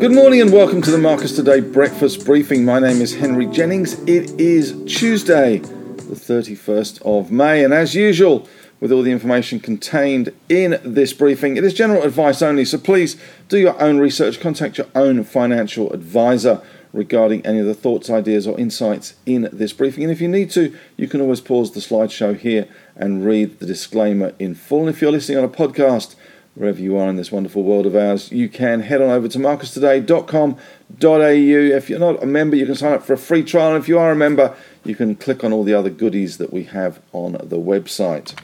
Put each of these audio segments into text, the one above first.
Good morning and welcome to the Marcus Today breakfast briefing. My name is Henry Jennings. It is Tuesday, the 31st of May, and as usual, with all the information contained in this briefing, it is general advice only, so please do your own research, contact your own financial advisor regarding any of the thoughts, ideas, or insights in this briefing. And if you need to, you can always pause the slideshow here and read the disclaimer in full. And if you're listening on a podcast, wherever you are in this wonderful world of ours, you can head on over to marcustoday.com.au. If you're not a member, you can sign up for a free trial. And if you are a member, you can click on all the other goodies that we have on the website.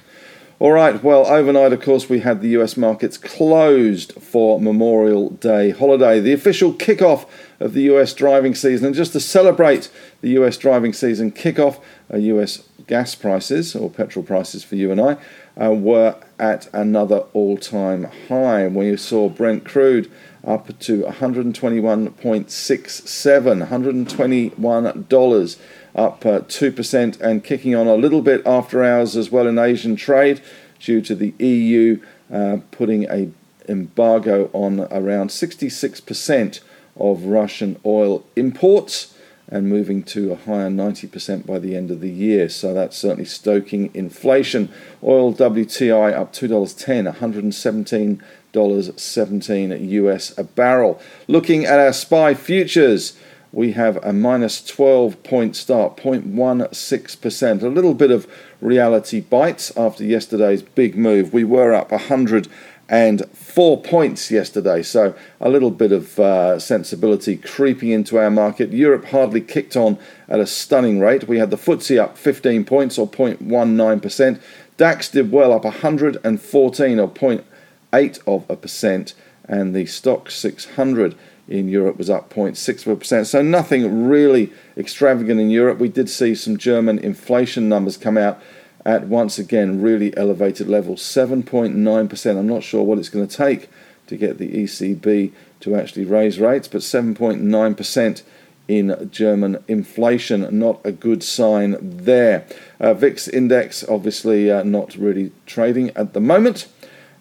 All right, well, overnight, of course, we had the US markets closed for Memorial Day holiday, the official kickoff of the US driving season. And just to celebrate the US driving season kickoff, uh, US gas prices, or petrol prices for you and I, uh, were at another all time high. You saw Brent crude up to 121.67, $121 up uh, 2% and kicking on a little bit after hours as well in Asian trade due to the EU uh, putting a embargo on around 66% of Russian oil imports and moving to a higher 90% by the end of the year. So that's certainly stoking inflation. Oil WTI up $2.10, $117.17 US a barrel. Looking at our SPI futures, we have a minus 12 point start, 0.16%. A little bit of reality bites after yesterday's big move. We were up 100 and four points yesterday. So a little bit of uh, sensibility creeping into our market. Europe hardly kicked on at a stunning rate. We had the FTSE up 15 points or 0.19%. DAX did well up 114 or 0.8 of a percent, and the stock 600 in Europe was up 0.6%. So nothing really extravagant in Europe. We did see some German inflation numbers come out at once again really elevated levels 7.9%. I'm not sure what it's going to take to get the ECB to actually raise rates, but 7.9% in German inflation, not a good sign there. Uh, VIX index obviously uh, not really trading at the moment.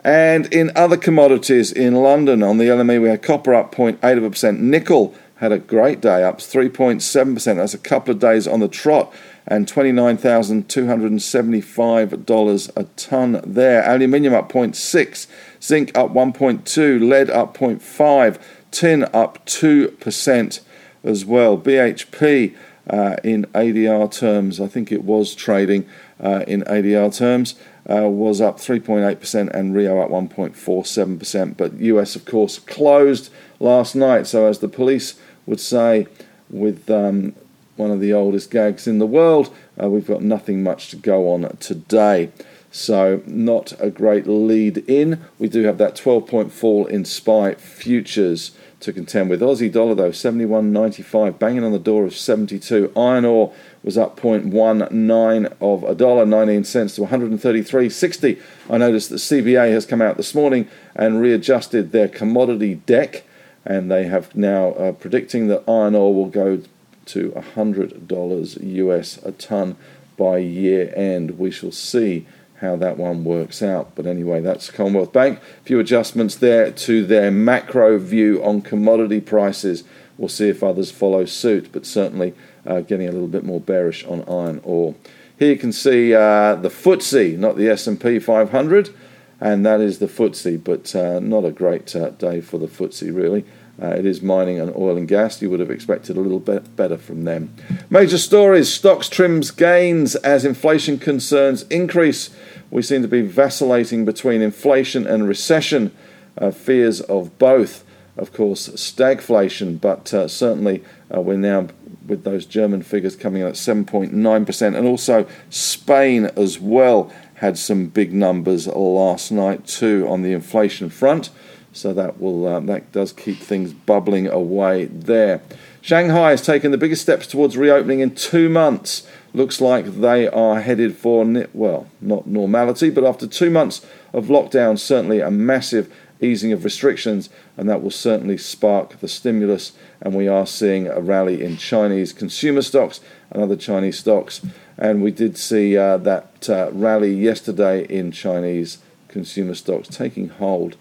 And in other commodities in London on the LME, we had copper up 0.8 of a percent, nickel had a great day, up 3.7%. That's a couple of days on the trot and $29,275 a ton there. Aluminium up 0.6, zinc up 1.2, lead up 0.5, tin up 2% as well. BHP uh, in ADR terms, I think it was trading uh, in ADR terms, uh, was up 3.8% and Rio up 1.47%. But US, of course, closed last night. So, as the police would say, with um, one of the oldest gags in the world. Uh, we've got nothing much to go on today. So, not a great lead in. We do have that 12 point fall in SPI futures to contend with. Aussie dollar, though, 71.95, banging on the door of 72. Iron ore was up 0.19 of a dollar, 19 cents to 133.60. I noticed that CBA has come out this morning and readjusted their commodity deck, and they have now uh, predicting that iron ore will go to $100 US a ton by year end. We shall see how that one works out. But anyway, that's Commonwealth Bank. A few adjustments there to their macro view on commodity prices. We'll see if others follow suit, but certainly uh, getting a little bit more bearish on iron ore. Here you can see uh, the FTSE, not the S&P 500, and that is the FTSE, but uh, not a great uh, day for the FTSE really. Uh, it is mining and oil and gas. You would have expected a little bit better from them. Major stories Stocks trims gains as inflation concerns increase. We seem to be vacillating between inflation and recession, uh, fears of both. Of course, stagflation, but uh, certainly uh, we're now with those German figures coming in at 7.9%, and also Spain as well had some big numbers last night too on the inflation front. So that will uh, that does keep things bubbling away there. Shanghai has taken the biggest steps towards reopening in two months. Looks like they are headed for well, not normality, but after two months of lockdown, certainly a massive easing of restrictions, and that will certainly spark the stimulus. And we are seeing a rally in Chinese consumer stocks and other Chinese stocks. And we did see uh, that uh, rally yesterday in Chinese consumer stocks taking hold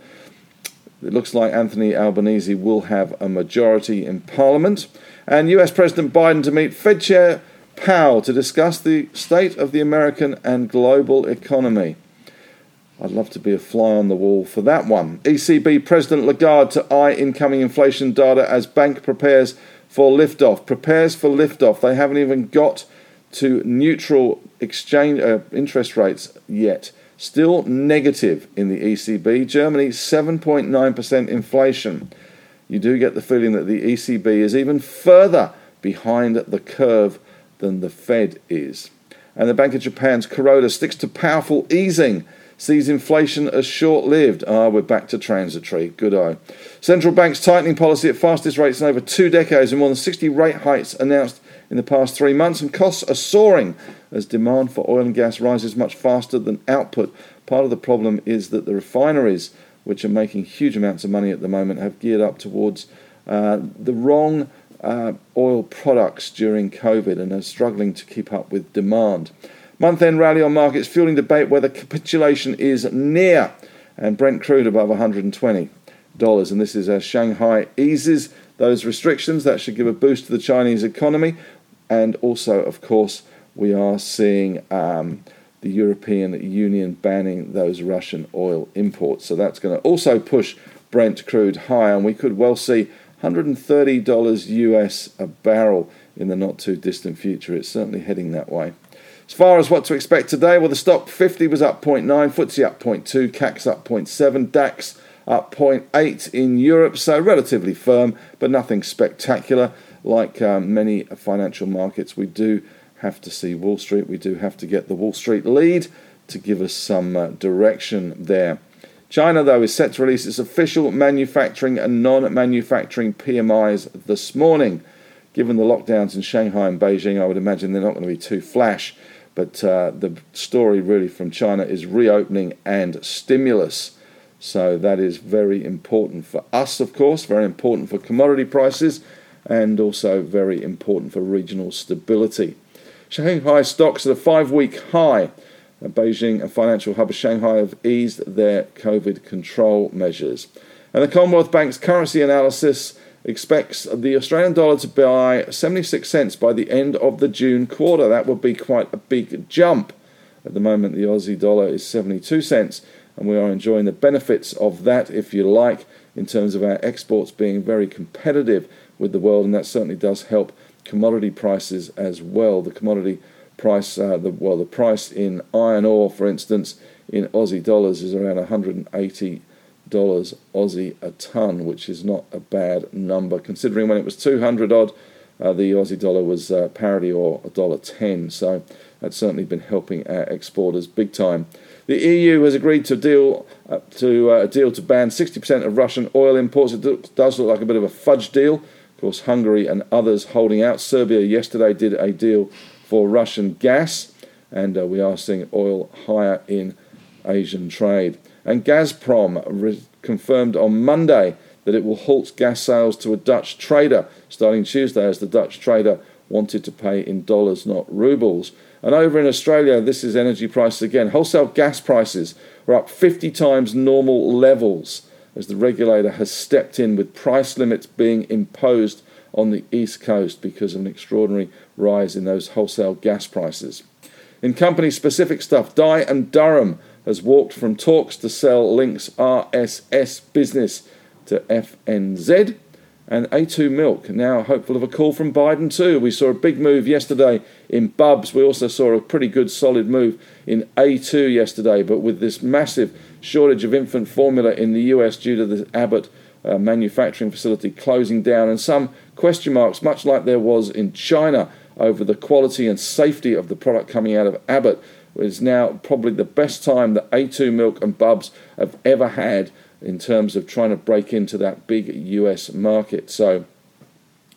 It looks like Anthony Albanese will have a majority in Parliament. And US President Biden to meet Fed Chair Powell to discuss the state of the American and global economy. I'd love to be a fly on the wall for that one. ECB President Lagarde to eye incoming inflation data as bank prepares for liftoff. Prepares for liftoff. They haven't even got to neutral exchange uh, interest rates yet. Still negative in the ECB. Germany 7.9% inflation. You do get the feeling that the ECB is even further behind the curve than the Fed is. And the Bank of Japan's Kuroda sticks to powerful easing sees inflation as short lived. Ah, we're back to transitory. Good eye. Central bank's tightening policy at fastest rates in over two decades, and more than 60 rate hikes announced in the past three months, and costs are soaring as demand for oil and gas rises much faster than output. Part of the problem is that the refineries, which are making huge amounts of money at the moment, have geared up towards uh, the wrong uh, oil products during COVID and are struggling to keep up with demand. Month end rally on markets fueling debate whether capitulation is near, and Brent crude above 120 dollars. And this is as Shanghai eases those restrictions. That should give a boost to the Chinese economy, and also, of course, we are seeing. Um, the European Union banning those Russian oil imports. So that's going to also push Brent crude higher, and we could well see $130 US a barrel in the not too distant future. It's certainly heading that way. As far as what to expect today, well, the stock 50 was up 0.9, FTSE up 0.2, CAC up 0.7, DAX up 0.8 in Europe, so relatively firm, but nothing spectacular. Like um, many financial markets, we do have to see Wall Street. We do have to get the Wall Street lead to give us some uh, direction there. China, though, is set to release its official manufacturing and non manufacturing PMIs this morning. Given the lockdowns in Shanghai and Beijing, I would imagine they're not going to be too flash. But uh, the story really from China is reopening and stimulus. So that is very important for us, of course, very important for commodity prices, and also very important for regional stability. Shanghai stocks at a five week high. Uh, Beijing, a financial hub of Shanghai, have eased their COVID control measures. And the Commonwealth Bank's currency analysis expects the Australian dollar to buy 76 cents by the end of the June quarter. That would be quite a big jump. At the moment, the Aussie dollar is 72 cents, and we are enjoying the benefits of that, if you like, in terms of our exports being very competitive with the world, and that certainly does help commodity prices as well. The commodity price, uh, the, well, the price in iron ore, for instance, in Aussie dollars is around 180 dollars Aussie a ton, which is not a bad number considering when it was 200 odd, uh, the Aussie dollar was uh, parity or a dollar ten. So that's certainly been helping our exporters big time. The EU has agreed to deal uh, to uh, a deal to ban 60% of Russian oil imports. It does look like a bit of a fudge deal. Course, Hungary and others holding out. Serbia yesterday did a deal for Russian gas, and uh, we are seeing oil higher in Asian trade. And Gazprom re- confirmed on Monday that it will halt gas sales to a Dutch trader starting Tuesday, as the Dutch trader wanted to pay in dollars, not rubles. And over in Australia, this is energy prices again. Wholesale gas prices are up 50 times normal levels as the regulator has stepped in with price limits being imposed on the east coast because of an extraordinary rise in those wholesale gas prices. In company specific stuff, Dye and Durham has walked from talks to sell Link's RSS business to FNZ. And A2 Milk now hopeful of a call from Biden too. We saw a big move yesterday in Bubs. We also saw a pretty good solid move in A2 yesterday. But with this massive shortage of infant formula in the US due to the Abbott uh, manufacturing facility closing down and some question marks, much like there was in China over the quality and safety of the product coming out of Abbott, is now probably the best time that A2 Milk and Bubs have ever had in terms of trying to break into that big US market. So,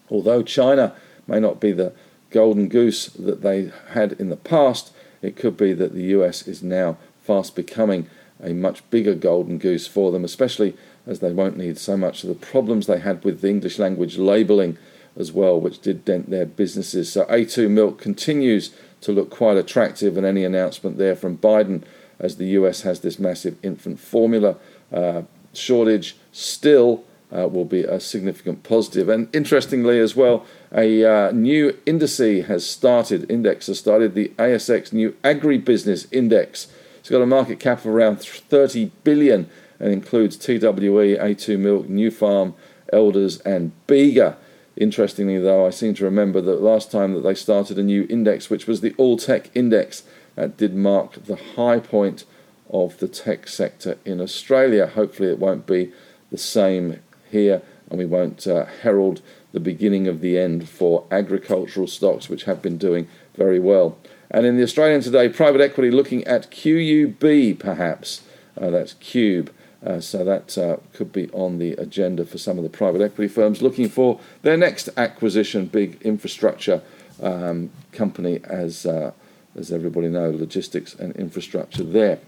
although China may not be the golden goose that they had in the past, it could be that the US is now fast becoming a much bigger golden goose for them, especially as they won't need so much of the problems they had with the English language labelling as well, which did dent their businesses. So A2 Milk continues to look quite attractive, and any announcement there from Biden as the US has this massive infant formula uh, shortage still uh, will be a significant positive. And interestingly, as well, a uh, new indice has started. Index has started the ASX New Agribusiness Index. It's got a market cap of around 30 billion and includes TWE, A2 Milk, Nufarm, Elders, and Bega. Interestingly, though, I seem to remember that last time that they started a new index, which was the All Tech Index, that did mark the high point of the tech sector in Australia. Hopefully, it won't be the same here, and we won't uh, herald the beginning of the end for agricultural stocks, which have been doing very well. And in the Australian today, private equity looking at QUB perhaps. Uh, that's Qube. Uh, so that uh, could be on the agenda for some of the private equity firms looking for their next acquisition, big infrastructure um, company, as uh, as everybody knows, logistics and infrastructure there.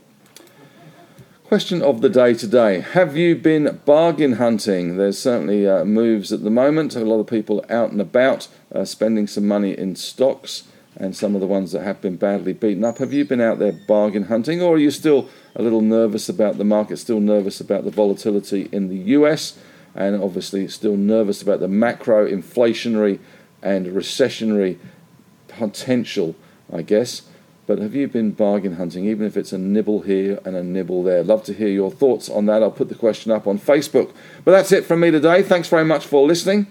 Question of the day today Have you been bargain hunting? There's certainly uh, moves at the moment. A lot of people out and about uh, spending some money in stocks and some of the ones that have been badly beaten up. Have you been out there bargain hunting, or are you still a little nervous about the market, still nervous about the volatility in the US, and obviously still nervous about the macro inflationary and recessionary potential, I guess? But have you been bargain hunting, even if it's a nibble here and a nibble there? Love to hear your thoughts on that. I'll put the question up on Facebook. But that's it from me today. Thanks very much for listening.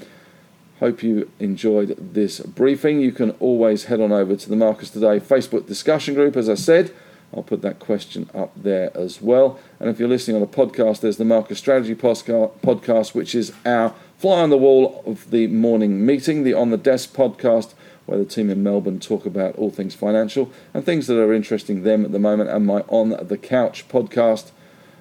Hope you enjoyed this briefing. You can always head on over to the Marcus Today Facebook discussion group, as I said. I'll put that question up there as well. And if you're listening on a podcast, there's the Marcus Strategy podcast, which is our fly on the wall of the morning meeting, the On the Desk podcast, where the team in Melbourne talk about all things financial and things that are interesting them at the moment, and my On the Couch podcast.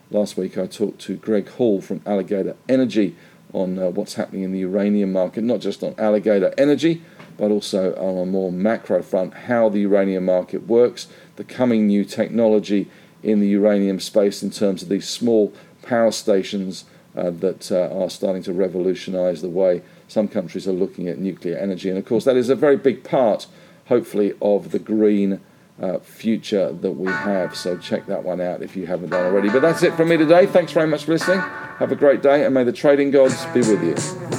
Last week I talked to Greg Hall from Alligator Energy on uh, what's happening in the uranium market, not just on alligator energy, but also on a more macro front, how the uranium market works, the coming new technology in the uranium space in terms of these small power stations uh, that uh, are starting to revolutionize the way some countries are looking at nuclear energy. And of course, that is a very big part, hopefully, of the green uh, future that we have. So check that one out if you haven't done already. But that's it from me today. Thanks very much for listening. Have a great day, and may the trading gods be with you.